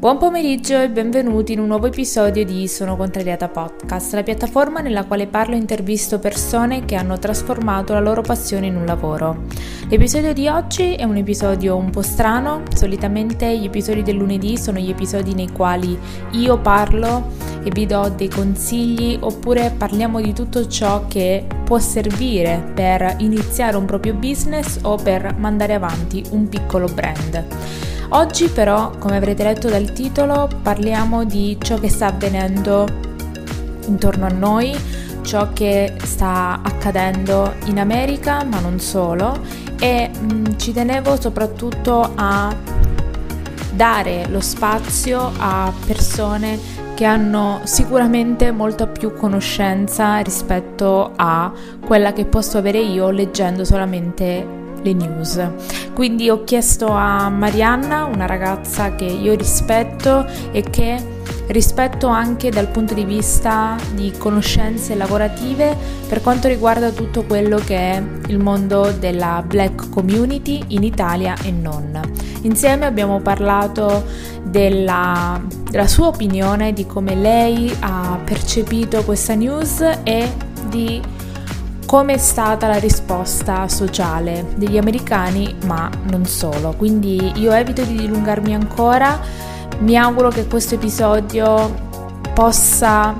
Buon pomeriggio e benvenuti in un nuovo episodio di Sono Contrariata Podcast, la piattaforma nella quale parlo e intervisto persone che hanno trasformato la loro passione in un lavoro. L'episodio di oggi è un episodio un po' strano, solitamente gli episodi del lunedì sono gli episodi nei quali io parlo e vi do dei consigli oppure parliamo di tutto ciò che può servire per iniziare un proprio business o per mandare avanti un piccolo brand. Oggi però, come avrete letto dal titolo, parliamo di ciò che sta avvenendo intorno a noi, ciò che sta accadendo in America, ma non solo, e mh, mm, ci tenevo soprattutto a dare lo spazio a persone che hanno sicuramente molta più conoscenza rispetto a quella che posso avere io leggendo solamente le news. Quindi ho chiesto a Marianna, una ragazza che io rispetto e che rispetto anche dal punto di vista di conoscenze lavorative per quanto riguarda tutto quello che è il mondo della black community in Italia e non. Insieme abbiamo parlato della, della sua opinione, di come lei ha percepito questa news e di come è stata la risposta sociale degli americani, ma non solo. Quindi io evito di dilungarmi ancora, mi auguro che questo episodio possa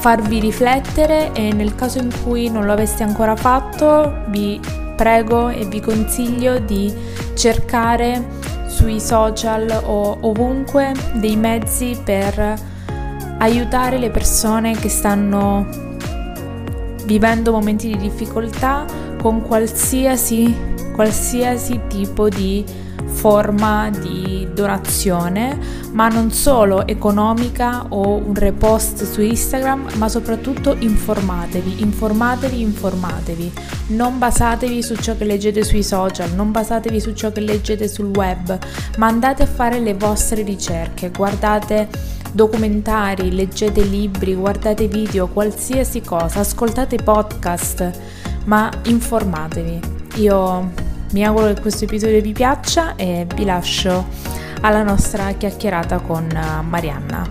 farvi riflettere e nel caso in cui non lo aveste ancora fatto vi prego e vi consiglio di cercare sui social o ovunque dei mezzi per aiutare le persone che stanno vivendo momenti di difficoltà con qualsiasi, qualsiasi tipo di forma di donazione, ma non solo economica o un repost su Instagram, ma soprattutto informatevi, informatevi, informatevi. Non basatevi su ciò che leggete sui social, non basatevi su ciò che leggete sul web, ma andate a fare le vostre ricerche, guardate documentari, leggete libri, guardate video, qualsiasi cosa, ascoltate podcast, ma informatevi. Io mi auguro che questo episodio vi piaccia e vi lascio alla nostra chiacchierata con eh, Marianna.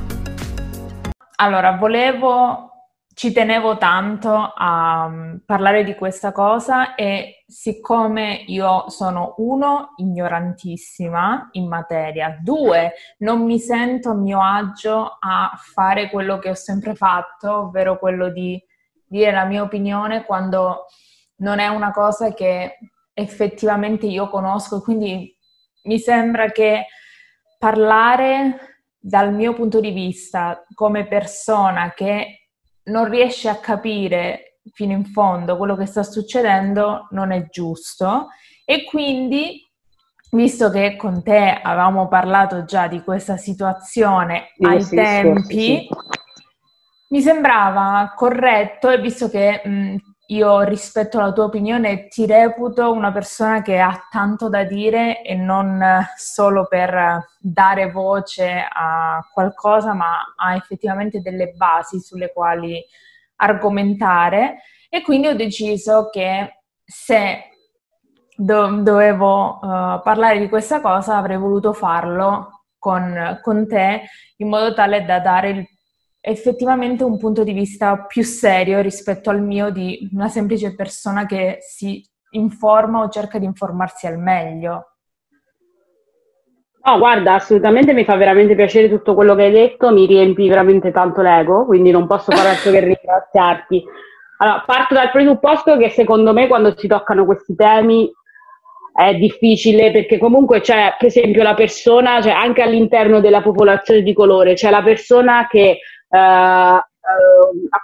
Allora, volevo ci tenevo tanto a mm, parlare di questa cosa e siccome io sono uno ignorantissima in materia, due non mi sento a mio agio a fare quello che ho sempre fatto, ovvero quello di dire la mia opinione quando non è una cosa che effettivamente io conosco, quindi mi sembra che parlare dal mio punto di vista come persona che non riesce a capire fino in fondo quello che sta succedendo non è giusto. E quindi visto che con te avevamo parlato già di questa situazione sì, ai sì, tempi sì, mi sembrava corretto e visto che mh, io rispetto la tua opinione ti reputo una persona che ha tanto da dire e non solo per dare voce a qualcosa, ma ha effettivamente delle basi sulle quali argomentare. E quindi ho deciso che se do- dovevo uh, parlare di questa cosa avrei voluto farlo con, con te in modo tale da dare il effettivamente un punto di vista più serio rispetto al mio di una semplice persona che si informa o cerca di informarsi al meglio. No, guarda, assolutamente mi fa veramente piacere tutto quello che hai detto, mi riempi veramente tanto l'ego, quindi non posso fare altro che ringraziarti. Allora, parto dal presupposto che secondo me quando si toccano questi temi è difficile perché comunque c'è, per esempio, la persona, cioè anche all'interno della popolazione di colore, c'è la persona che a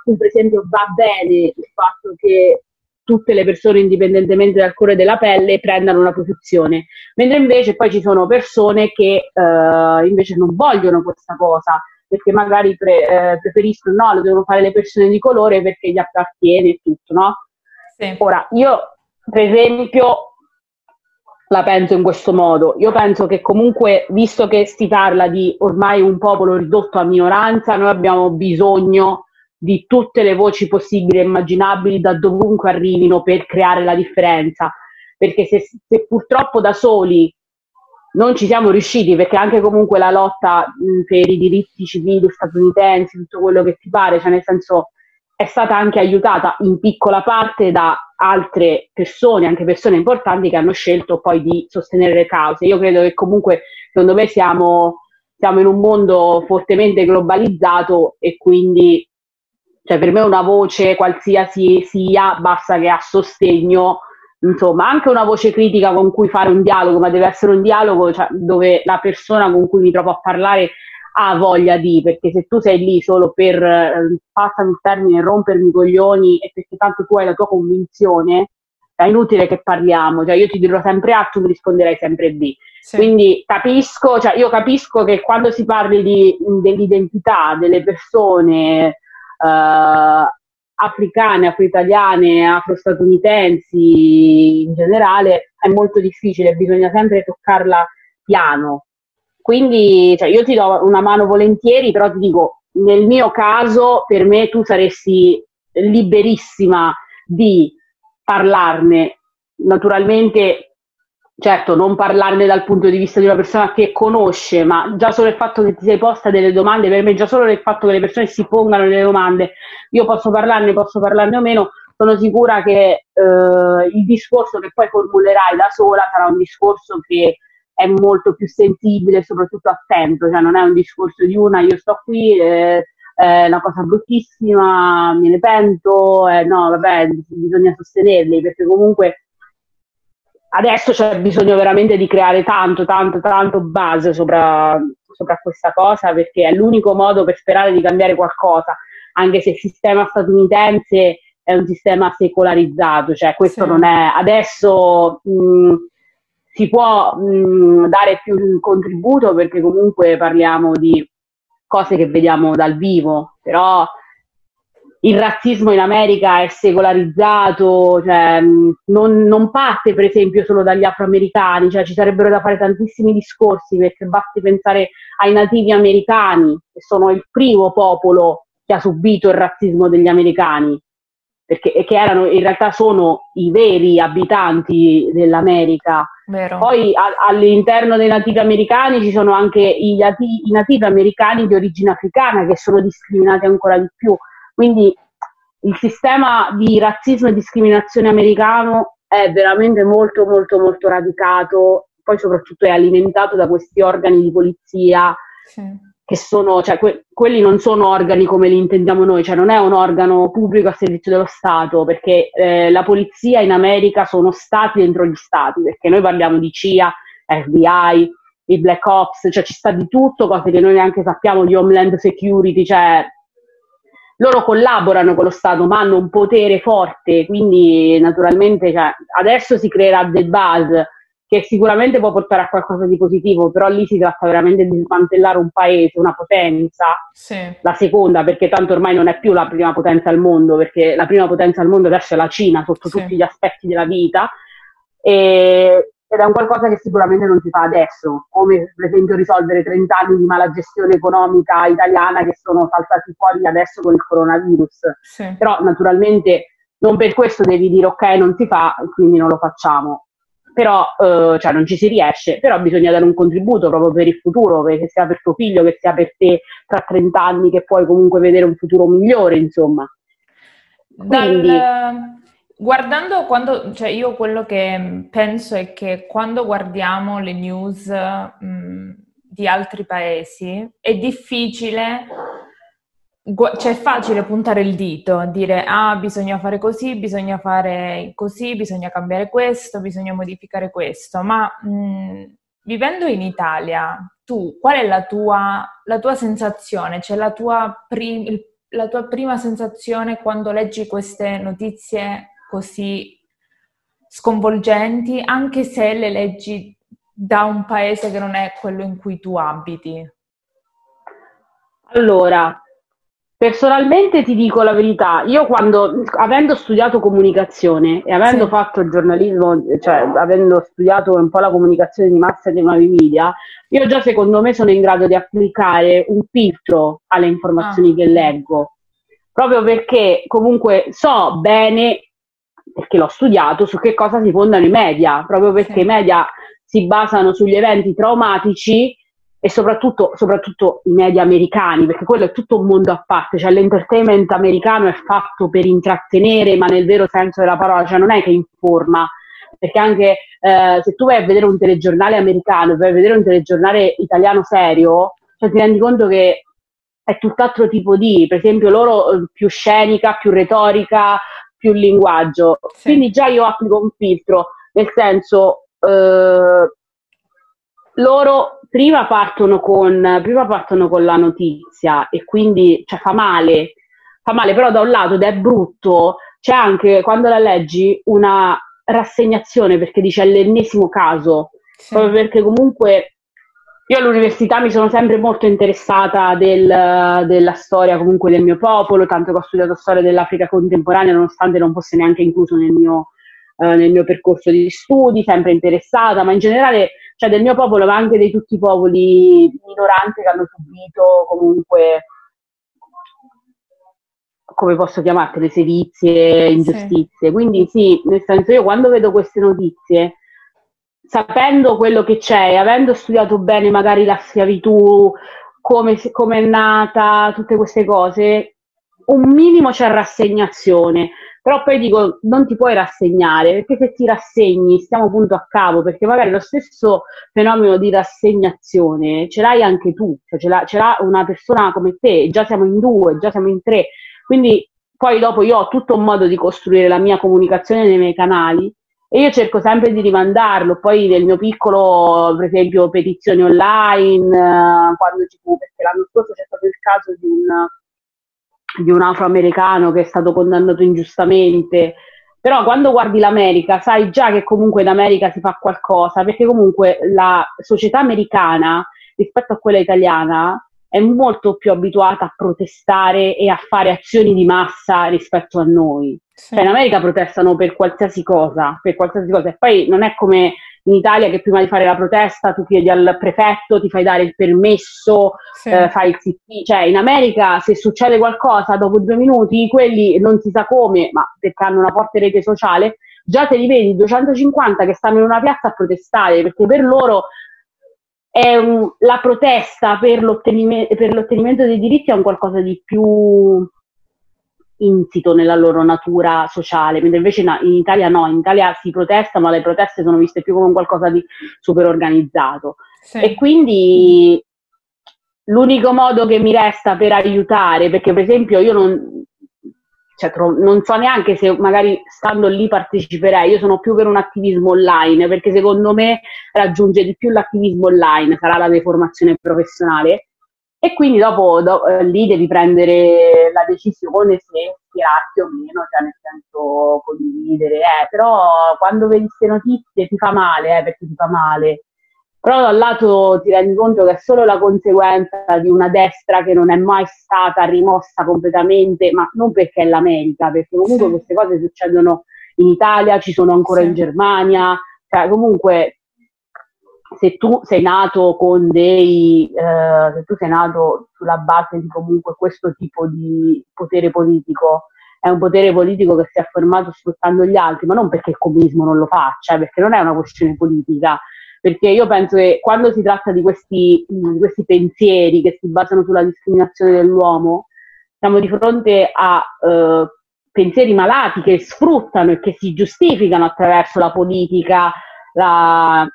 cui per esempio va bene il fatto che tutte le persone, indipendentemente dal colore della pelle, prendano una posizione, mentre invece poi ci sono persone che eh, invece non vogliono questa cosa, perché magari pre- eh, preferiscono no, lo devono fare le persone di colore perché gli appartiene e tutto, no? Sì. Ora, io per esempio la penso in questo modo. Io penso che comunque, visto che si parla di ormai un popolo ridotto a minoranza, noi abbiamo bisogno di tutte le voci possibili e immaginabili da dovunque arrivino per creare la differenza. Perché se, se purtroppo da soli non ci siamo riusciti perché anche comunque la lotta per i diritti civili statunitensi, tutto quello che ti pare, cioè nel senso è stata anche aiutata in piccola parte da altre persone, anche persone importanti che hanno scelto poi di sostenere le cause. Io credo che comunque, secondo me, siamo, siamo in un mondo fortemente globalizzato e quindi cioè, per me una voce qualsiasi sia, basta che ha sostegno, insomma, anche una voce critica con cui fare un dialogo, ma deve essere un dialogo cioè, dove la persona con cui mi trovo a parlare ha voglia di, perché se tu sei lì solo per, eh, passami il termine, rompermi i coglioni e perché tanto tu hai la tua convinzione, è inutile che parliamo, cioè io ti dirò sempre A, tu mi risponderai sempre B. Sì. Quindi capisco, cioè io capisco che quando si parli di, dell'identità delle persone eh, africane, afro-italiane, afro-statunitensi in generale, è molto difficile, bisogna sempre toccarla piano, quindi cioè, io ti do una mano volentieri, però ti dico, nel mio caso, per me tu saresti liberissima di parlarne. Naturalmente, certo, non parlarne dal punto di vista di una persona che conosce, ma già solo il fatto che ti sei posta delle domande, per me già solo il fatto che le persone si pongano delle domande, io posso parlarne, posso parlarne o meno, sono sicura che eh, il discorso che poi formulerai da sola sarà un discorso che è molto più sensibile soprattutto attento, cioè non è un discorso di una io sto qui, eh, è una cosa bruttissima, me ne pento, eh, no vabbè bisogna sostenerli perché comunque adesso c'è bisogno veramente di creare tanto, tanto, tanto base sopra, sopra questa cosa perché è l'unico modo per sperare di cambiare qualcosa, anche se il sistema statunitense è un sistema secolarizzato, cioè questo sì. non è adesso... Mh, si può mh, dare più contributo perché comunque parliamo di cose che vediamo dal vivo, però il razzismo in America è secolarizzato, cioè, non, non, parte per esempio solo dagli afroamericani, cioè, ci sarebbero da fare tantissimi discorsi perché basti pensare ai nativi americani, che sono il primo popolo che ha subito il razzismo degli americani, perché, che erano in realtà sono i veri abitanti dell'America Vero. Poi a, all'interno dei nativi americani ci sono anche i, i, nativi americani di origine africana che sono discriminati ancora di più. Quindi il sistema di razzismo e discriminazione americano è veramente molto molto molto radicato, poi soprattutto è alimentato da questi organi di polizia sì che sono, cioè que- quelli non sono organi come li intendiamo noi, cioè non è un organo pubblico a servizio dello Stato, perché eh, la polizia in America sono stati dentro gli stati, perché noi parliamo di CIA, FBI, i Black Ops, cioè ci sta di tutto, cose che noi neanche sappiamo di Homeland Security, cioè loro collaborano con lo Stato ma hanno un potere forte, quindi naturalmente cioè, adesso si creerà The Buzz, che sicuramente può portare a qualcosa di positivo, però lì si tratta veramente di smantellare un paese, una potenza, sì. la seconda, perché tanto ormai non è più la prima potenza al mondo, perché la prima potenza al mondo adesso è la Cina sotto sì. tutti gli aspetti della vita. E, ed è un qualcosa che sicuramente non si fa adesso, come per esempio risolvere 30 anni di mala gestione economica italiana che sono saltati fuori adesso con il coronavirus. Sì. Però naturalmente non per questo devi dire ok non si fa, quindi non lo facciamo però eh, cioè non ci si riesce, però bisogna dare un contributo proprio per il futuro, che sia per tuo figlio, che sia per te tra 30 anni, che puoi comunque vedere un futuro migliore, insomma. Quindi... Dal, guardando quando, cioè io quello che penso è che quando guardiamo le news mh, di altri paesi è difficile cioè è facile puntare il dito, dire ah bisogna fare così, bisogna fare così, bisogna cambiare questo, bisogna modificare questo, ma mh, vivendo in Italia, tu qual è la tua, la tua sensazione, cioè la tua, prim- la tua prima sensazione quando leggi queste notizie così sconvolgenti, anche se le leggi da un paese che non è quello in cui tu abiti? Allora, Personalmente ti dico la verità, io quando, avendo studiato comunicazione e avendo sì. fatto giornalismo, cioè avendo studiato un po' la comunicazione di massa dei nuovi media, io già secondo me sono in grado di applicare un filtro alle informazioni ah. che leggo, proprio perché comunque so bene, perché l'ho studiato, su che cosa si fondano i media, proprio perché sì. i media si basano sugli eventi traumatici e soprattutto, soprattutto, i media americani, perché quello è tutto un mondo a parte, cioè l'entertainment americano è fatto per intrattenere, ma nel vero senso della parola, cioè non è che informa, perché anche eh, se tu vai a vedere un telegiornale americano, vai a vedere un telegiornale italiano serio, cioè ti rendi conto che è tutt'altro tipo di, per esempio loro eh, più scenica, più retorica, più linguaggio, sì. quindi già io applico un filtro, nel senso eh, loro prima partono, con, prima partono con la notizia e quindi cioè, fa male, fa male, però da un lato ed è brutto, c'è anche quando la leggi una rassegnazione perché dice l'ennesimo caso, sì. proprio perché comunque io all'università mi sono sempre molto interessata del, della storia comunque del mio popolo, tanto che ho studiato storia dell'Africa contemporanea nonostante non fosse neanche incluso nel mio, eh, nel mio percorso di studi, sempre interessata, ma in generale cioè del mio popolo, ma anche di tutti i popoli minoranti che hanno subito comunque come posso chiamarle, sevizie, ingiustizie. Sì. Quindi sì, nel senso io quando vedo queste notizie, sapendo quello che c'è avendo studiato bene magari la schiavitù, come, come è nata, tutte queste cose, un minimo c'è rassegnazione. Però poi dico, non ti puoi rassegnare, perché se ti rassegni stiamo punto a capo, perché magari lo stesso fenomeno di rassegnazione ce l'hai anche tu, cioè ce l'ha, ce l'ha una persona come te, già siamo in due, già siamo in tre, quindi poi dopo io ho tutto un modo di costruire la mia comunicazione nei miei canali e io cerco sempre di rimandarlo, poi nel mio piccolo, per esempio, petizioni online, eh, quando ci fu, perché l'anno scorso c'è stato il caso di un di un afroamericano che è stato condannato ingiustamente. Però quando guardi l'America sai già che comunque in America si fa qualcosa, perché comunque la società americana rispetto a quella italiana è molto più abituata a protestare e a fare azioni di massa rispetto a noi. Sì. Cioè in America protestano per qualsiasi cosa, per qualsiasi cosa. E poi non è come in Italia che prima di fare la protesta tu chiedi al prefetto, ti fai dare il permesso, sì. eh, fai il CT, cioè in America se succede qualcosa dopo due minuti, quelli non si sa come, ma perché hanno una forte rete sociale, già te li vedi 250 che stanno in una piazza a protestare, perché per loro è un, la protesta per l'ottenimento, per l'ottenimento dei diritti è un qualcosa di più insito nella loro natura sociale, mentre invece in Italia no, in Italia si protesta, ma le proteste sono viste più come qualcosa di super organizzato. Sì. E quindi l'unico modo che mi resta per aiutare, perché per esempio io non, cioè, non so neanche se magari stando lì parteciperei, io sono più per un attivismo online, perché secondo me raggiunge di più l'attivismo online, sarà la deformazione professionale e quindi dopo do, eh, lì devi prendere la decisione se schierarti o meno, cioè nel senso condividere, eh. però quando vedi queste notizie ti fa male, eh, perché ti fa male. Però da un lato ti rendi conto che è solo la conseguenza di una destra che non è mai stata rimossa completamente, ma non perché è l'America, perché comunque sì. queste cose succedono in Italia, ci sono ancora sì. in Germania, cioè comunque se tu sei nato con dei, eh, se tu sei nato sulla base di comunque questo tipo di potere politico, è un potere politico che si è affermato sfruttando gli altri, ma non perché il comunismo non lo faccia, perché non è una questione politica, perché io penso che quando si tratta di questi, di questi pensieri che si basano sulla discriminazione dell'uomo, siamo di fronte a eh, pensieri malati che sfruttano e che si giustificano attraverso la politica, la,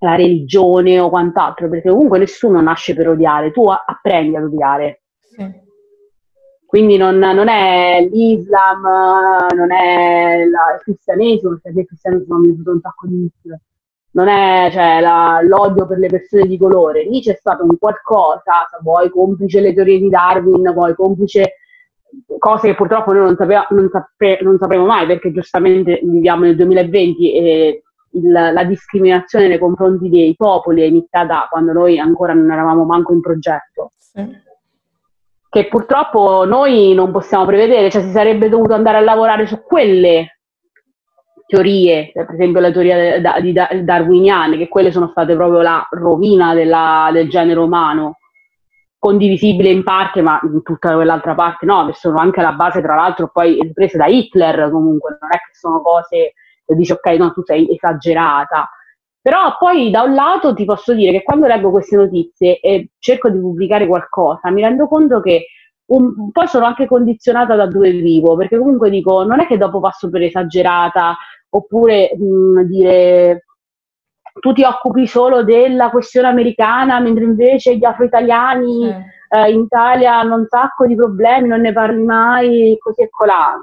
la religione o quant'altro, perché comunque nessuno nasce per odiare, tu apprendi ad odiare. Sì. Quindi non, non, è l'Islam, non è la, il cristianesimo, perché il cristianesimo mi è un sacco di. Non è cioè, la, l'odio per le persone di colore, lì c'è stato un qualcosa, vuoi complice le teorie di Darwin, vuoi complice cose che purtroppo noi non, sapeva, non, sape, non sapremo mai perché giustamente viviamo nel 2020 e il, la discriminazione nei confronti dei popoli è iniziata quando noi ancora non eravamo manco in progetto. Sì. Che purtroppo noi non possiamo prevedere, cioè si sarebbe dovuto andare a lavorare su quelle teorie, per esempio le teorie da, di da, darwiniane, che quelle sono state proprio la rovina della, del genere umano, condivisibile in parte, ma in tutta quell'altra parte no, che sono anche la base, tra l'altro, poi riprese da Hitler comunque, non è che sono cose e dici ok, no, tu sei esagerata. Però poi da un lato ti posso dire che quando leggo queste notizie e cerco di pubblicare qualcosa, mi rendo conto che un, poi sono anche condizionata da dove vivo, perché comunque dico, non è che dopo passo per esagerata, oppure mh, dire tu ti occupi solo della questione americana, mentre invece gli afro-italiani eh. Eh, in Italia hanno un sacco di problemi, non ne parli mai, così e colà.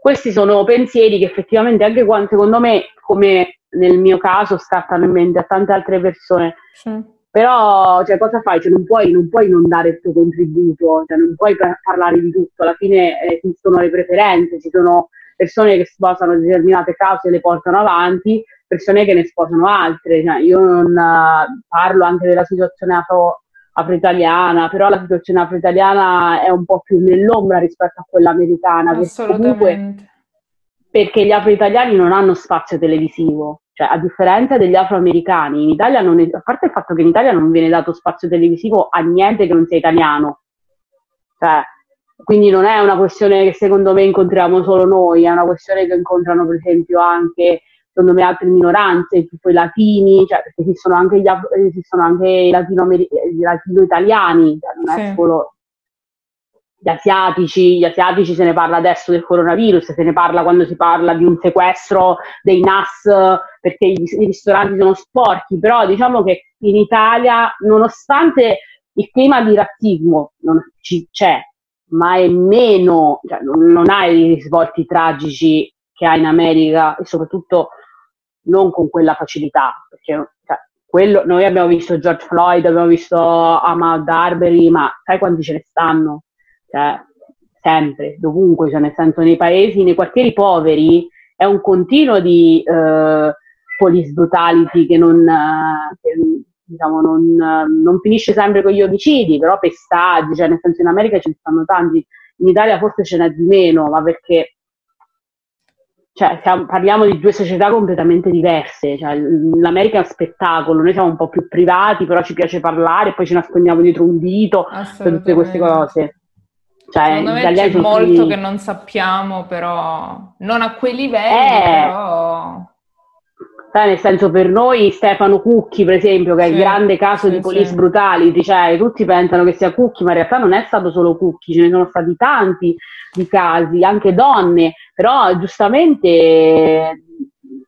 Questi sono pensieri che effettivamente anche quando, secondo me, come nel mio caso, scattano in mente a tante altre persone. Sì. Però, cioè, cosa fai? Cioè, non, puoi, non, puoi, non dare il tuo contributo, cioè, non puoi parlare di tutto. Alla fine eh, esistono le preferenze, ci sono persone che sposano determinate cause e le portano avanti, persone che ne sposano altre. Cioè, io non uh, parlo anche della situazione afro, afro-italiana, però la situazione afro-italiana è un po' più nell'ombra rispetto a quella americana. Assolutamente. Comunque, perché gli afro-italiani non hanno spazio televisivo. Cioè, a differenza degli afroamericani, in Italia non è, a parte il fatto che in Italia non viene dato spazio televisivo a niente che non sia italiano. Cioè, quindi non è una questione che secondo me incontriamo solo noi, è una questione che incontrano per esempio anche secondo me altre minoranze, tipo i latini, cioè perché esistono anche, gli, esistono anche i latino-italiani, cioè non sì. è solo gli asiatici, gli asiatici se ne parla adesso del coronavirus, se ne parla quando si parla di un sequestro dei NAS perché i, i ristoranti sono sporchi, però diciamo che in Italia, nonostante il clima di razzismo non ci, c'è, ma è meno, cioè non, non ha i risvolti tragici che ha in America e soprattutto non con quella facilità, perché cioè, quello, noi abbiamo visto George Floyd, abbiamo visto Ahmad Arbery, ma sai quanti ce ne stanno? cioè, sempre, dovunque, cioè nel senso nei paesi, nei quartieri poveri è un continuo di uh, police brutality che non, uh, che, diciamo, non, non, finisce sempre con gli omicidi, però pestaggi, cioè nel senso in America ce ne stanno tanti, in Italia forse ce n'è di meno, ma perché cioè, siamo, parliamo di due società completamente diverse. Cioè, L'America è un spettacolo, noi siamo un po' più privati, però ci piace parlare, poi ci nascondiamo dietro un dito, tutte queste cose. Cioè, Secondo me c'è molto che non sappiamo, però non a quei livelli, eh, però... Sai, nel senso, per noi Stefano Cucchi, per esempio, che sì, è il grande caso sì, di police sì. brutality, cioè tutti pensano che sia Cucchi, ma in realtà non è stato solo Cucchi, ce ne sono stati tanti di casi, anche donne, però giustamente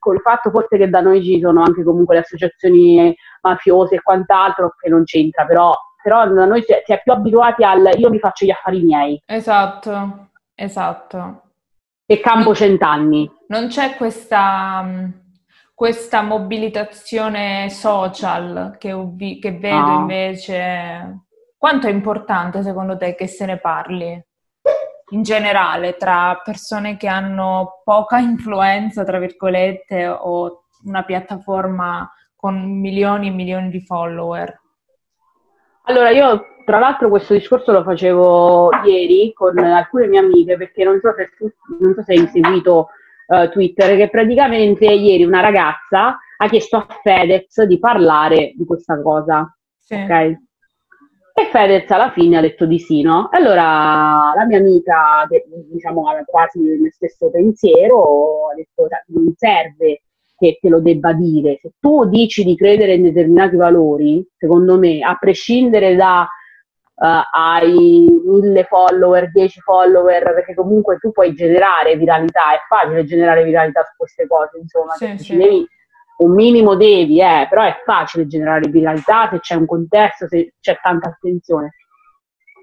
col fatto forse che da noi ci sono anche comunque le associazioni mafiose e quant'altro, che non c'entra, però però noi si è, si è più abituati al io mi faccio gli affari miei. Esatto, esatto. E campo cent'anni. Non c'è questa, questa mobilitazione social che, che vedo no. invece. Quanto è importante secondo te che se ne parli? In generale tra persone che hanno poca influenza, tra virgolette, o una piattaforma con milioni e milioni di follower? Allora, io tra l'altro questo discorso lo facevo ieri con alcune mie amiche perché non so se, non so se hai seguito uh, Twitter, che praticamente ieri una ragazza ha chiesto a Fedez di parlare di questa cosa. Sì. Ok? E Fedez alla fine ha detto di sì, no? Allora la mia amica, diciamo, aveva quasi il stesso pensiero, ha detto non serve che te lo debba dire. Se tu dici di credere in determinati valori, secondo me, a prescindere da uh, hai mille follower, dieci follower, perché comunque tu puoi generare viralità, è facile generare viralità su queste cose, insomma, sì, sì. Devi, un minimo devi, eh, però è facile generare viralità se c'è un contesto, se c'è tanta attenzione.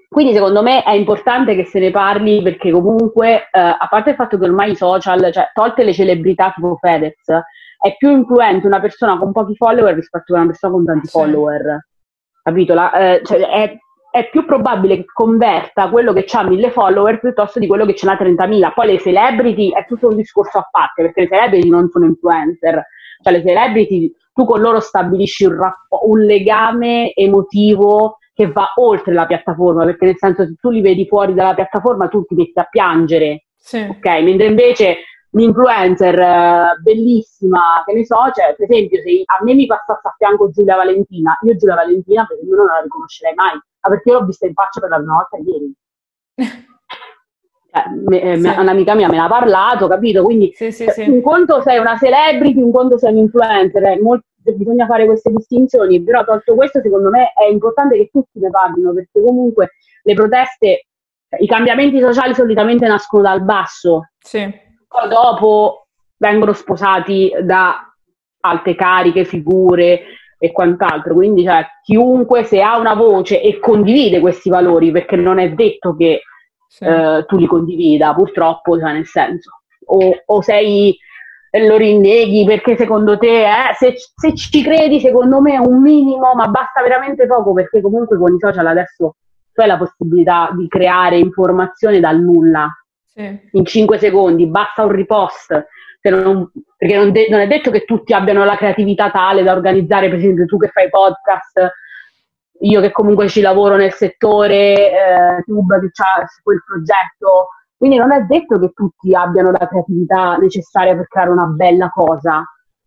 Quindi secondo me è importante che se ne parli perché comunque, eh, a parte il fatto che ormai i social, cioè tolte le celebrità tipo Fedez, è più influente una persona con pochi follower rispetto a una persona con tanti sì. follower. Capito? La, eh, cioè è, è, più probabile che converta quello che ha mille follower piuttosto di quello che ce n'ha 30.000. Poi le celebrity è tutto un discorso a parte, perché le celebrity non sono influencer. Cioè le celebrity, tu con loro stabilisci un, rapp- un legame emotivo che va oltre la piattaforma, perché nel senso se tu li vedi fuori dalla piattaforma tu ti metti a piangere. Sì. Ok, mentre invece l'influencer uh, bellissima, che ne so, cioè per esempio se a me mi passasse a fianco Giulia Valentina, io Giulia Valentina per esempio non la riconoscerei mai, ma perché l'ho vista in faccia per la prima volta ieri. Eh, sì. un'amica mia me l'ha parlato, capito? Quindi sì, sì, sì. un conto sei una celebrity, un conto sei un influencer, eh, molto, bisogna fare queste distinzioni, però tolto questo secondo me è importante che tutti ne parlino perché comunque le proteste, i cambiamenti sociali solitamente nascono dal basso, sì. poi dopo vengono sposati da alte cariche, figure e quant'altro, quindi cioè, chiunque se ha una voce e condivide questi valori, perché non è detto che sì. eh, tu li condivida, purtroppo, cioè nel senso, o, o sei lo rinneghi perché secondo te, eh, se, se, ci credi, secondo me è un minimo, ma basta veramente poco perché comunque con i social adesso tu hai la possibilità di creare informazione dal nulla sì. in 5 secondi, basta un ripost. Non, perché non, de- non, è detto che tutti abbiano la creatività tale da organizzare, per esempio tu che fai podcast, io che comunque ci lavoro nel settore, eh, Tube che ha quel progetto, quindi non è detto che tutti abbiano la creatività necessaria per creare una bella cosa,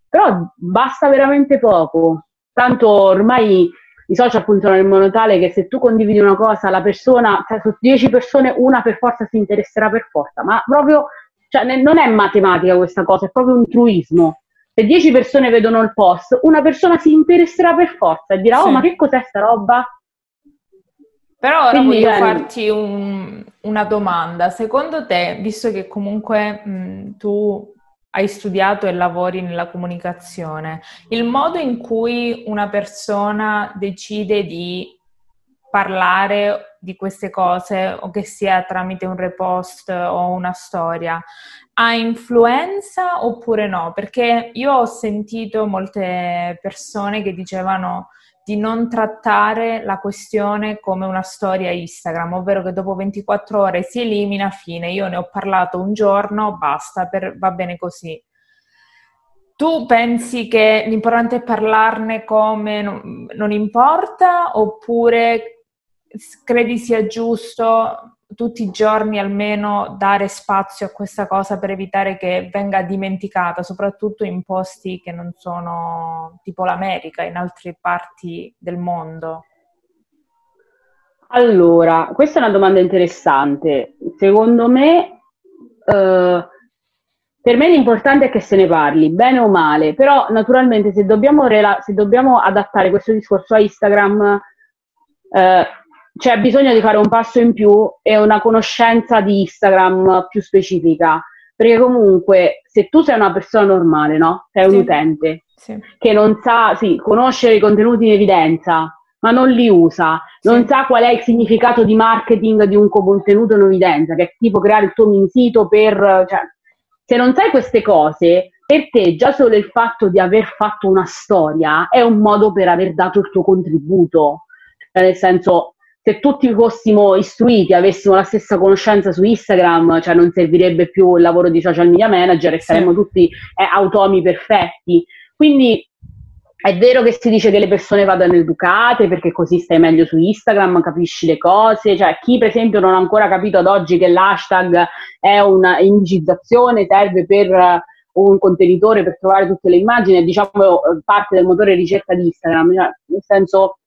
però basta veramente poco. Tanto ormai i social funzionano in modo tale che se tu condividi una cosa, la persona, cioè su 10 persone una per forza si interesserà per forza, ma proprio, cioè, non è matematica questa cosa, è proprio un truismo. Se 10 persone vedono il post, una persona si interesserà per forza e dirà, oh, sì. oh ma che cos'è sta roba? Però ora Quindi, voglio farti un, una domanda. Secondo te, visto che comunque mh, tu hai studiato e lavori nella comunicazione, il modo in cui una persona decide di parlare di queste cose, o che sia tramite un repost o una storia, ha influenza oppure no? Perché io ho sentito molte persone che dicevano di non trattare la questione come una storia Instagram, ovvero che dopo 24 ore si elimina, fine, io ne ho parlato un giorno, basta, per, va bene così. Tu pensi che l'importante è parlarne come non, non importa oppure credi sia giusto tutti i giorni almeno dare spazio a questa cosa per evitare che venga dimenticata, soprattutto in posti che non sono tipo l'America, in altre parti del mondo? Allora, questa è una domanda interessante. Secondo me, eh, per me l'importante è che se ne parli, bene o male, però naturalmente se dobbiamo, rela- se dobbiamo adattare questo discorso a Instagram, eh, c'è bisogno di fare un passo in più e una conoscenza di Instagram più specifica. Perché comunque, se tu sei una persona normale, no? Sei un sì. utente sì. che non sa, sì, conoscere i contenuti in evidenza, ma non li usa, non sa qual è il significato di marketing di un contenuto in evidenza, che è tipo creare il tuo mini sito per... Cioè, se non sai queste cose, per te già solo il fatto di aver fatto una storia è un modo per aver dato il tuo contributo. Cioè, nel senso, se tutti fossimo istruiti, avessimo la stessa conoscenza su Instagram, cioè non servirebbe più il lavoro di social media manager e sì. saremmo tutti eh, automi perfetti. Quindi è vero che si dice che le persone vadano educate perché così stai meglio su Instagram, capisci le cose, cioè chi per esempio non ha ancora capito ad oggi che l'hashtag è una indicizzazione, serve per un contenitore per trovare tutte le immagini, è diciamo parte del motore ricerca di Instagram, cioè, nel senso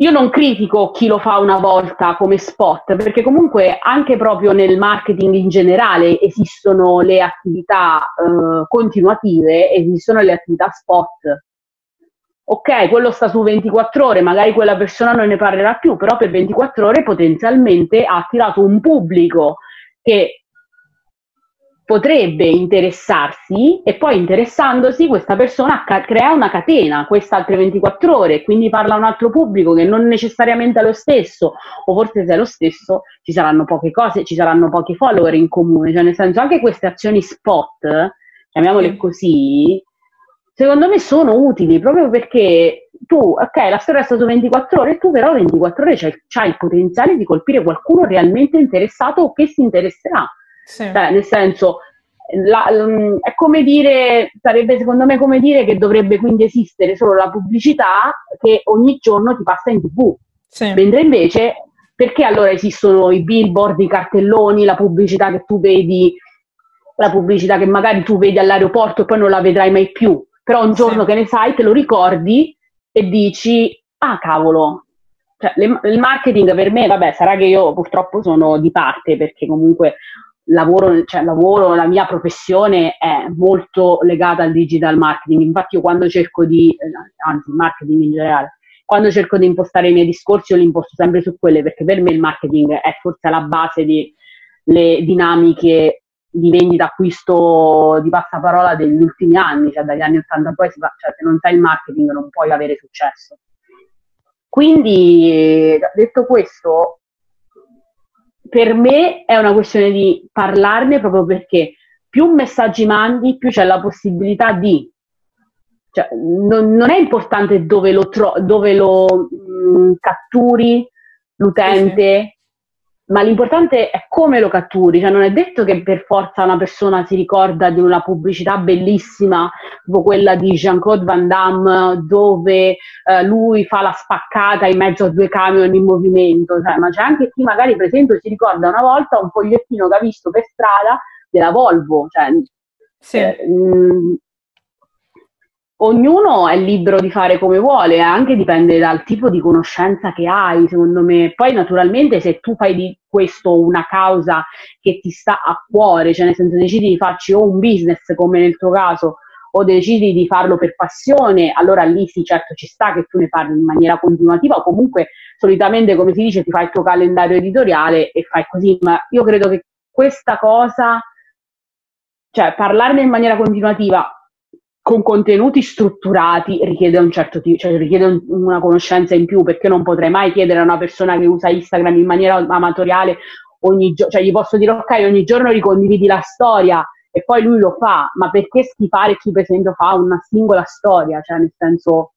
io non critico chi lo fa una volta come spot, perché comunque anche proprio nel marketing in generale esistono le attività eh, continuative, esistono le attività spot. Ok, quello sta su 24 ore, magari quella persona non ne parlerà più, però per 24 ore potenzialmente ha attirato un pubblico che potrebbe interessarsi e poi interessandosi questa persona ca- crea una catena, questa altre 24 ore, quindi parla a un altro pubblico che non necessariamente è lo stesso, o forse se è lo stesso ci saranno poche cose, ci saranno pochi follower in comune, cioè nel senso anche queste azioni spot, chiamiamole così, secondo me sono utili proprio perché tu, ok, la storia è stata 24 ore, tu però 24 ore c'hai, c'hai il potenziale di colpire qualcuno realmente interessato o che si interesserà sì. Cioè, nel senso, la, è come dire, sarebbe secondo me come dire che dovrebbe quindi esistere solo la pubblicità che ogni giorno ti passa in tv. Sì. Mentre invece, perché allora esistono i billboard, i cartelloni, la pubblicità che tu vedi, la pubblicità che magari tu vedi all'aeroporto e poi non la vedrai mai più, però un giorno sì. che ne sai, te lo ricordi e dici, ah cavolo, cioè, le, il marketing per me, vabbè, sarà che io purtroppo sono di parte perché comunque lavoro, cioè, lavoro, la mia professione è molto legata al digital marketing. Infatti, io quando cerco di, eh, anzi, marketing in generale, quando cerco di impostare i miei discorsi, io li imposto sempre su quelle perché per me il marketing è forse la base delle dinamiche di vendita acquisto di passaparola degli ultimi anni, cioè dagli anni 80 poi si fa, cioè, se non sai il marketing non puoi avere successo. Quindi, detto questo, per me è una questione di parlarne proprio perché più messaggi mandi, più c'è la possibilità di... Cioè, non, non, è importante dove lo, tro- dove lo mh, mm, catturi l'utente, ma l'importante è come lo catturi, cioè non è detto che per forza una persona si ricorda di una pubblicità bellissima, tipo quella di Jean-Claude Van Damme, dove eh, lui fa la spaccata in mezzo a due camion in movimento, cioè, ma c'è anche chi magari per esempio si ricorda una volta un fogliettino che ha visto per strada della Volvo, cioè, sì. eh, mh, ognuno è libero di fare come vuole, anche dipende dal tipo di conoscenza che hai, secondo me. Poi naturalmente se tu fai di questo una causa che ti sta a cuore, cioè nel senso decidi di farci o un business come nel tuo caso o decidi di farlo per passione, allora lì sì, certo ci sta che tu ne parli in maniera continuativa o comunque solitamente, come si dice, ti fai il tuo calendario editoriale e fai così, ma io credo che questa cosa, cioè parlarne in maniera continuativa con contenuti strutturati richiede un certo tipo, cioè richiede un, una conoscenza in più, perché non potrei mai chiedere a una persona che usa Instagram in maniera amatoriale ogni giorno, cioè gli posso dire ok, ogni giorno ricondividi la storia e poi lui lo fa, ma perché schifare chi per esempio fa una singola storia, cioè nel senso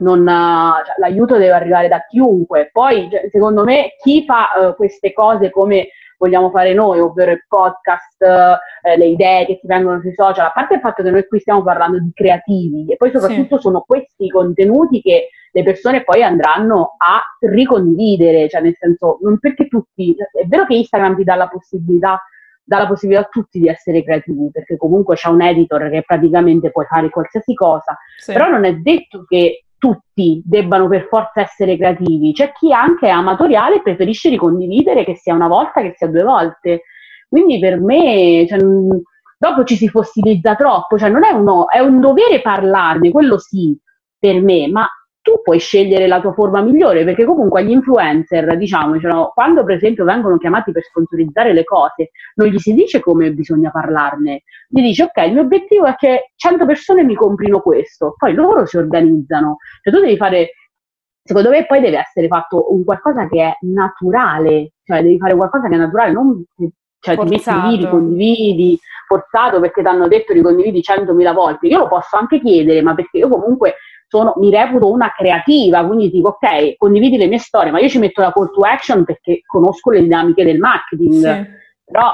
non, cioè, l'aiuto deve arrivare da chiunque. Poi cioè, secondo me chi fa uh, queste cose come vogliamo fare noi, ovvero il podcast, eh, le idee che ti vengono sui social, a parte il fatto che noi qui stiamo parlando di creativi e poi soprattutto sì. sono questi contenuti che le persone poi andranno a ricondividere, cioè nel senso, non perché tutti, è vero che Instagram ti dà la possibilità dà la possibilità a tutti di essere creativi, perché comunque c'è un editor che praticamente puoi fare qualsiasi cosa, sì. però non è detto che tutti debbano per forza essere creativi, c'è chi anche è amatoriale e preferisce ricondividere che sia una volta che sia due volte. Quindi per me, cioè, dopo ci si fossilizza troppo, cioè non è, uno, è un dovere parlarne, quello sì, per me, ma tu puoi scegliere la tua forma migliore, perché comunque agli influencer, diciamo, cioè, quando per esempio vengono chiamati per sponsorizzare le cose, non gli si dice come bisogna parlarne, gli dice ok, il mio obiettivo è che 100 persone mi comprino questo, poi loro si organizzano, cioè tu devi fare, secondo me poi deve essere fatto un qualcosa che è naturale, cioè devi fare qualcosa che è naturale, non cioè forzato. ti metti lì, ricondividi, forzato perché ti hanno detto ricondividi 100.000 volte, io lo posso anche chiedere, ma perché io comunque sono, mi reputo una creativa, quindi dico ok, condividi le mie storie, ma io ci metto la call to action perché conosco le dinamiche del marketing, sì. però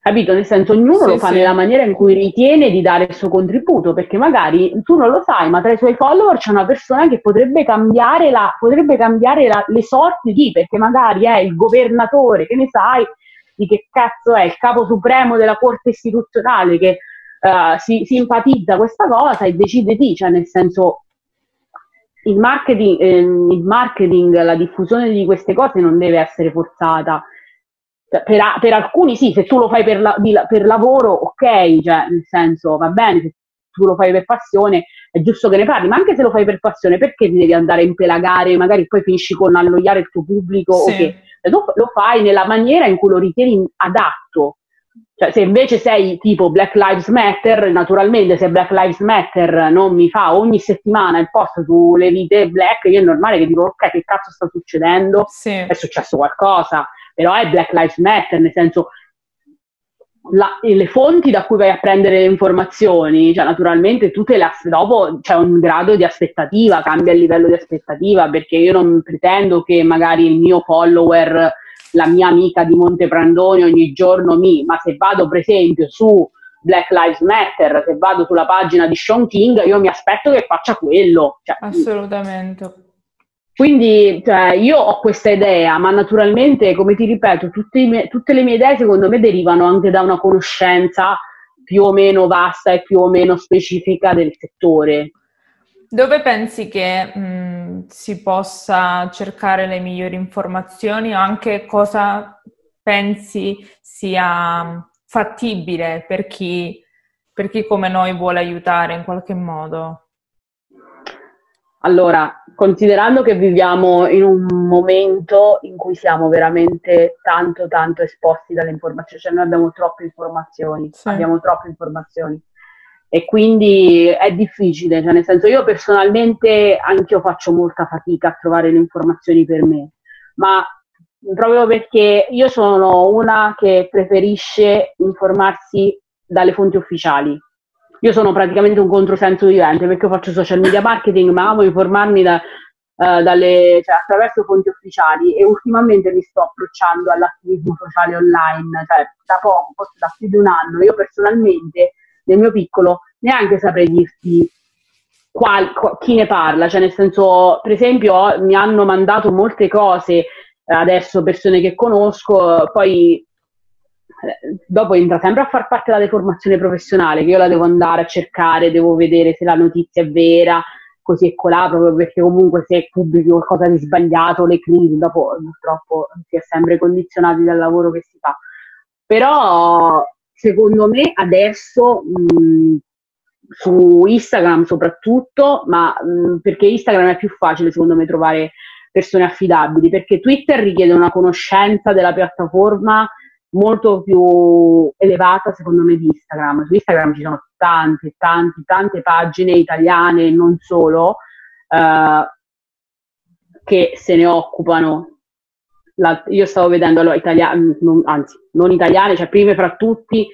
capito? Nel senso, ognuno sì, lo fa sì. nella maniera in cui ritiene di dare il suo contributo, perché magari tu non lo sai, ma tra i suoi follower c'è una persona che potrebbe cambiare, la, potrebbe cambiare la, le sorti di, perché magari è il governatore, che ne sai, di che cazzo è il capo supremo della Corte istituzionale che uh, si simpatizza questa cosa e decide di, cioè nel senso il marketing, eh, il marketing, la diffusione di queste cose non deve essere forzata. Cioè, per, per, alcuni sì, se tu lo fai per, la, di, per, lavoro, ok, cioè nel senso va bene, se tu lo fai per passione è giusto che ne parli, ma anche se lo fai per passione, perché ti devi andare a impelagare, magari poi finisci con annoiare il tuo pubblico, sì. okay. tu lo fai nella maniera in cui lo ritieni adatto, cioè, se invece sei tipo Black Lives Matter, naturalmente se Black Lives Matter non mi fa ogni settimana il post sulle vite black, io è normale che dico ok, che cazzo sta succedendo? Sì. È successo qualcosa, però è Black Lives Matter, nel senso la, le fonti da cui vai a prendere le informazioni, cioè naturalmente tutte le dopo c'è un grado di aspettativa, cambia il livello di aspettativa, perché io non pretendo che magari il mio follower la mia amica di Monteprandone ogni giorno mi, ma se vado per esempio su Black Lives Matter, se vado sulla pagina di Sean King, io mi aspetto che faccia quello. Cioè, Assolutamente. Quindi cioè, io ho questa idea, ma naturalmente, come ti ripeto, tutte, tutte le mie idee secondo me derivano anche da una conoscenza più o meno vasta e più o meno specifica del settore. Dove pensi che mh, eh, si possa cercare le migliori informazioni o anche cosa pensi sia fattibile per chi, per chi come noi vuole aiutare in qualche modo? Allora, considerando che viviamo in un momento in cui siamo veramente tanto, tanto esposti dalle informazioni, cioè noi abbiamo troppe informazioni, sì. abbiamo troppe informazioni e quindi è difficile, cioè nel senso io personalmente anch'io faccio molta fatica a trovare le informazioni per me, ma proprio perché io sono una che preferisce informarsi dalle fonti ufficiali, io sono praticamente un controsenso vivente perché io faccio social media marketing, ma amo informarmi da, uh, dalle, cioè, attraverso fonti ufficiali e ultimamente mi sto approcciando all'attivismo sociale online, cioè da poco, forse da più di un anno. Io personalmente, nel mio piccolo, neanche saprei dirti qual, qual, chi ne parla, cioè nel senso, per esempio, mi hanno mandato molte cose eh, adesso persone che conosco, poi eh, dopo entra sempre a far parte della deformazione professionale, che io la devo andare a cercare, devo vedere se la notizia è vera, così colà, proprio perché comunque se pubblichi qualcosa di sbagliato, le crisi, dopo purtroppo si è sempre condizionati dal lavoro che si fa. Però secondo me adesso mh, su Instagram soprattutto, ma mh, perché Instagram è più facile secondo me trovare persone affidabili, perché Twitter richiede una conoscenza della piattaforma molto più elevata secondo me di Instagram. Su Instagram ci sono tante, tante, tante pagine italiane non solo uh, che se ne occupano. La, io stavo vedendo allora, italiane, non, anzi, non italiane, cioè prime fra tutti,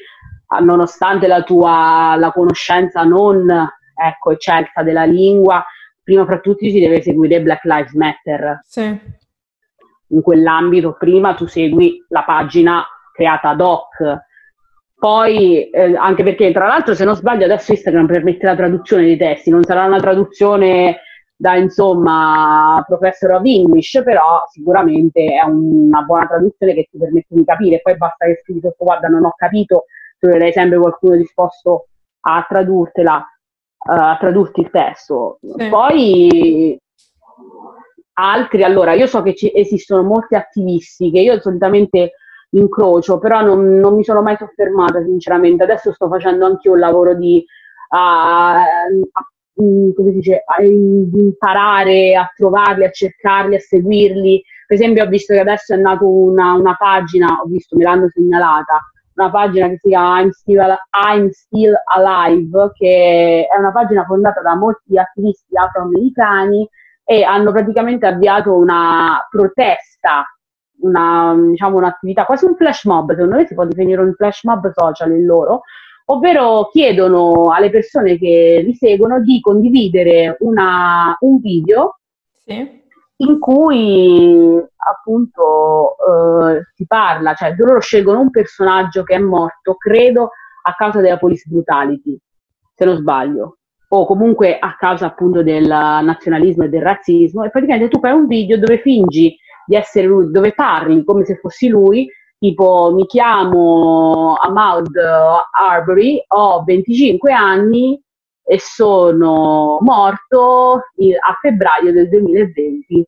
nonostante la tua la conoscenza non ecco, eccelsa della lingua, prima fra tutti si deve seguire Black Lives Matter. Sì. In quell'ambito prima tu segui la pagina creata ad hoc. Poi, eh, anche perché tra l'altro, se non sbaglio, adesso Instagram permette la traduzione dei testi, non sarà una traduzione da insomma professor of English, però sicuramente è una buona traduzione che ti permette di capire. Poi basta che scrivi sotto, guarda, non ho capito, troverai sempre qualcuno disposto a tradurtela, uh, a tradurti il testo. Sì. Poi altri, allora, io so che ci, esistono molti attivisti che io solitamente incrocio, però non, non, mi sono mai soffermata sinceramente. Adesso sto facendo anche un lavoro di a, come si dice, a imparare a trovarli, a cercarli, a seguirli. Per esempio ho visto che adesso è nata una, una, pagina, ho visto, me l'hanno segnalata, una pagina che si chiama I'm Still, I'm Still Alive, che è una pagina fondata da molti attivisti afroamericani e hanno praticamente avviato una protesta una, diciamo, un'attività, quasi un flash mob, secondo me si può definire un flash mob social il loro, ovvero chiedono alle persone che li seguono di condividere una, un video sì. in cui appunto eh, si parla, cioè loro scelgono un personaggio che è morto, credo, a causa della police brutality, se non sbaglio o comunque a causa appunto del nazionalismo e del razzismo e praticamente tu fai un video dove fingi di essere lui, dove parli come se fossi lui, tipo mi chiamo Ahmad Arbery, ho 25 anni e sono morto a febbraio del 2020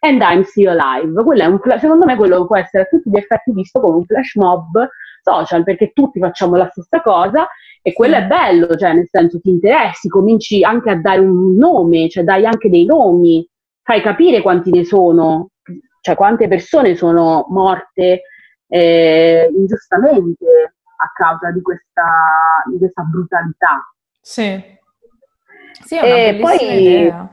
and I'm still alive. Quello è un, secondo me quello può essere a tutti gli effetti visto come un flash mob social perché tutti facciamo la stessa cosa e quello è bello, cioè nel senso ti interessi, cominci anche a dare un nome, cioè dai anche dei nomi, fai capire quanti ne sono, cioè quante persone sono morte eh, ingiustamente a causa di questa, di questa brutalità. Sì, sì, e poi, idea.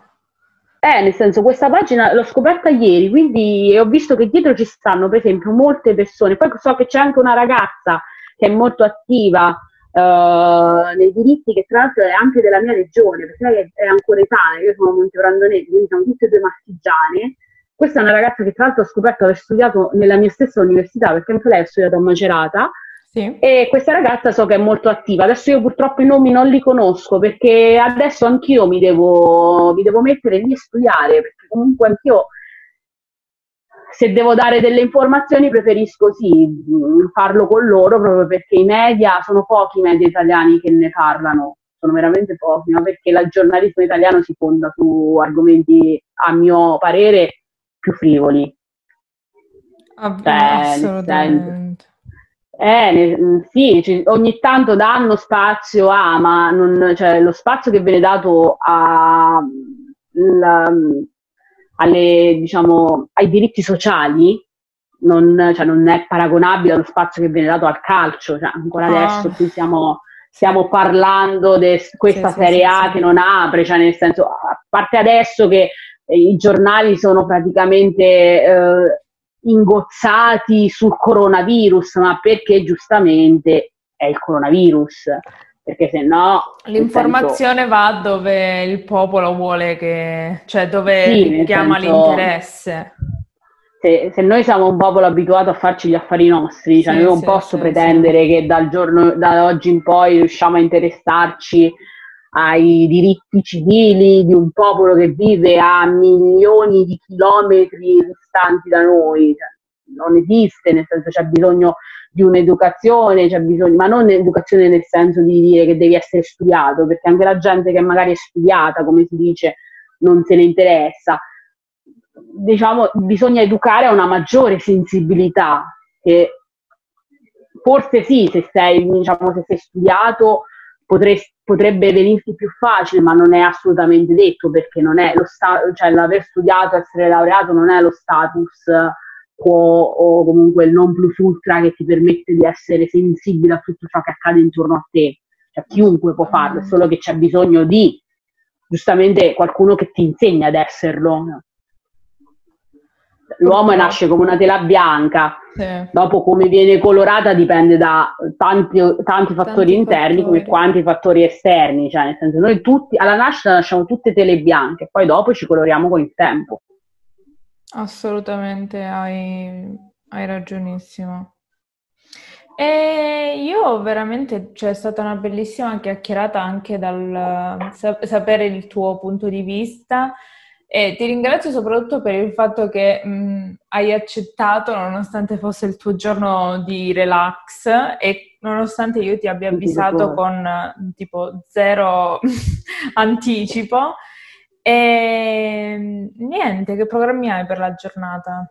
Eh, nel senso, questa pagina l'ho scoperta ieri, quindi ho visto che dietro ci stanno, per esempio, molte persone. Poi so che c'è anche una ragazza che è molto attiva uh, nei diritti, che tra l'altro è anche della mia regione, perché lei è, ancora età, io sono Montebrandonese, quindi siamo tutte e due marchigiane, questa è una ragazza che tra l'altro ho scoperto aver studiato nella mia stessa università, perché anche lei ha studiato a Macerata. Sì. E questa ragazza so che è molto attiva. Adesso io purtroppo i nomi non li conosco perché adesso anch'io mi devo, mi devo mettere lì a studiare, perché comunque anch'io se devo dare delle informazioni preferisco sì farlo con loro proprio perché i media sono pochi i media italiani che ne parlano sono veramente pochi, ma perché il giornalismo italiano si fonda su argomenti, a mio parere, più frivoli. Ah, cioè, assolutamente. Eh, sì, ogni tanto danno spazio a, ma non, cioè, lo spazio che viene dato a, la, alle, diciamo, ai diritti sociali non, cioè, non, è paragonabile allo spazio che viene dato al calcio. Cioè, ancora ah. adesso qui siamo, stiamo parlando di questa sì, Serie sì, A sì, che non apre, cioè nel senso, a parte adesso che i giornali sono praticamente eh, ingozzati sul coronavirus, ma perché giustamente è il coronavirus. Perché se no l'informazione senso, va dove il popolo vuole che, cioè dove sì, chiama senso, l'interesse. Se, se, noi siamo un popolo abituato a farci gli affari nostri, cioè sì, io non sì, posso pretendere che dal giorno, da oggi in poi riusciamo a interessarci ai diritti civili di un popolo che vive a milioni di chilometri distanti da noi. Cioè, non esiste, nel senso c'è bisogno di un'educazione, c'è bisogno, ma non un'educazione nel senso di dire che devi essere studiato, perché anche la gente che magari è studiata, come si dice, non se ne interessa. Diciamo, bisogna educare a una maggiore sensibilità, che forse sì, se sei, diciamo, se sei studiato potresti potrebbe venirti più facile, ma non è assolutamente detto perché non è lo sta- cioè l'aver studiato, essere laureato non è lo status quo o comunque il non plus ultra che ti permette di essere sensibile a tutto ciò che accade intorno a te. Cioè, chiunque può farlo, è solo che c'è bisogno di giustamente qualcuno che ti insegna ad esserlo l'uomo nasce come una tela bianca, sì. dopo come viene colorata dipende da tanti, tanti fattori tanti interni fattori. come quanti fattori esterni, cioè nel senso noi tutti alla nascita nasciamo tutte tele bianche, poi dopo ci coloriamo con il tempo. Assolutamente, hai, hai ragionissimo. E io veramente c'è cioè, stata una bellissima chiacchierata anche dal sapere il tuo punto di vista e ti ringrazio soprattutto per il fatto che mh, hai accettato, nonostante fosse il tuo giorno di relax e nonostante io ti abbia avvisato con tipo zero anticipo. E niente, che programmi hai per la giornata?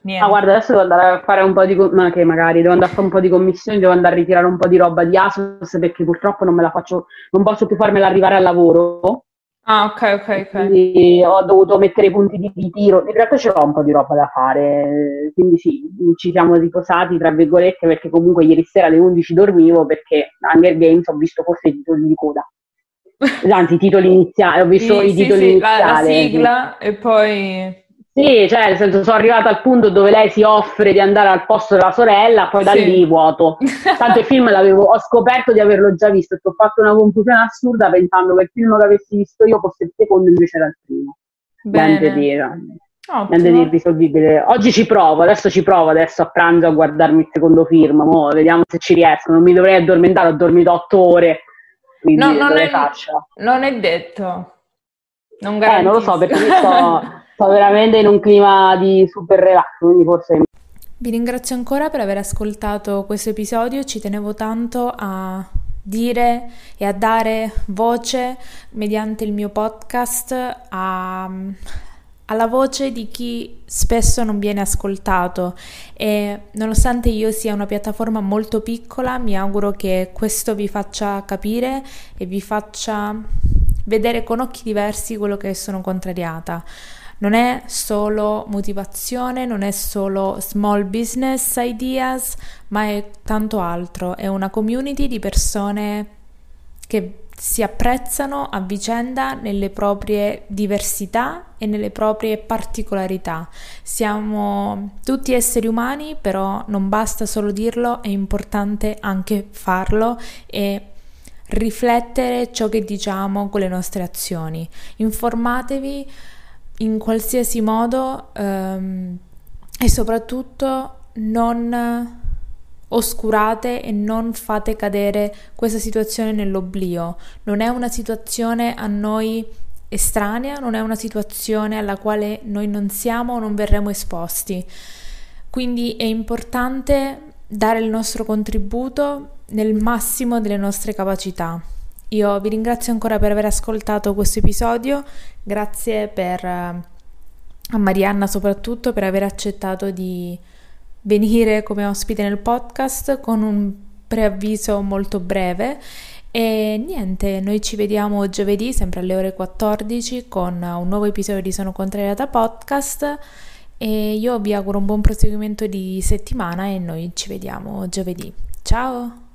Niente. Ah, guarda, adesso devo andare a fare un po' di. Ma che magari devo andare a fare un po' di commissioni, devo andare a ritirare un po' di roba di Asos perché purtroppo non me la faccio, non posso più farmela arrivare al lavoro Ah, ok, ok, ok. Quindi ho dovuto mettere i punti di, di tiro. In realtà c'era un po' di roba da fare, quindi sì, ci siamo riposati, tra virgolette, perché comunque ieri sera alle 11 dormivo perché Hunger Games ho visto forse i titoli di coda. Anzi, i titoli iniziali, ho visto sì, i titoli sì, iniziali. La, la sigla e poi sì, cioè, nel senso, sono arrivata al punto dove lei si offre di andare al posto della sorella, poi da sì. lì vuoto. Tanto il film l'avevo, ho scoperto di averlo già visto e ho fatto una confusione assurda pensando che il film che avessi visto io fosse il secondo invece era il primo. Niente niente di irrisolvibile. Oggi ci provo, adesso ci provo adesso a pranzo a guardarmi il secondo film, mo, vediamo se ci riesco. Non mi dovrei addormentare, ho dormito otto ore. Quindi no, non, è, non è detto. Non, eh, non lo so perché sto sto veramente in un clima di super relax, quindi forse... Vi ringrazio ancora per aver ascoltato questo episodio, ci tenevo tanto a dire e a dare voce mediante il mio podcast a, alla voce di chi spesso non viene ascoltato e nonostante io sia una piattaforma molto piccola mi auguro che questo vi faccia capire e vi faccia vedere con occhi diversi quello che sono contrariata. Non è solo motivazione, non è solo small business ideas, ma è tanto altro. È una community di persone che si apprezzano a vicenda nelle proprie diversità e nelle proprie particolarità. Siamo tutti esseri umani, però non basta solo dirlo, è importante anche farlo e riflettere ciò che diciamo con le nostre azioni. Informatevi in qualsiasi modo ehm, e soprattutto non oscurate e non fate cadere questa situazione nell'oblio. Non è una situazione a noi estranea, non è una situazione alla quale noi non siamo o non verremo esposti. Quindi è importante dare il nostro contributo nel massimo delle nostre capacità Io vi ringrazio ancora per aver ascoltato questo episodio, grazie per, a Marianna soprattutto per aver accettato di venire come ospite nel podcast con un preavviso molto breve e niente, noi ci vediamo giovedì sempre alle ore 14 con un nuovo episodio di Sono Contrariata Podcast e io vi auguro un buon proseguimento di settimana e noi ci vediamo giovedì. Ciao!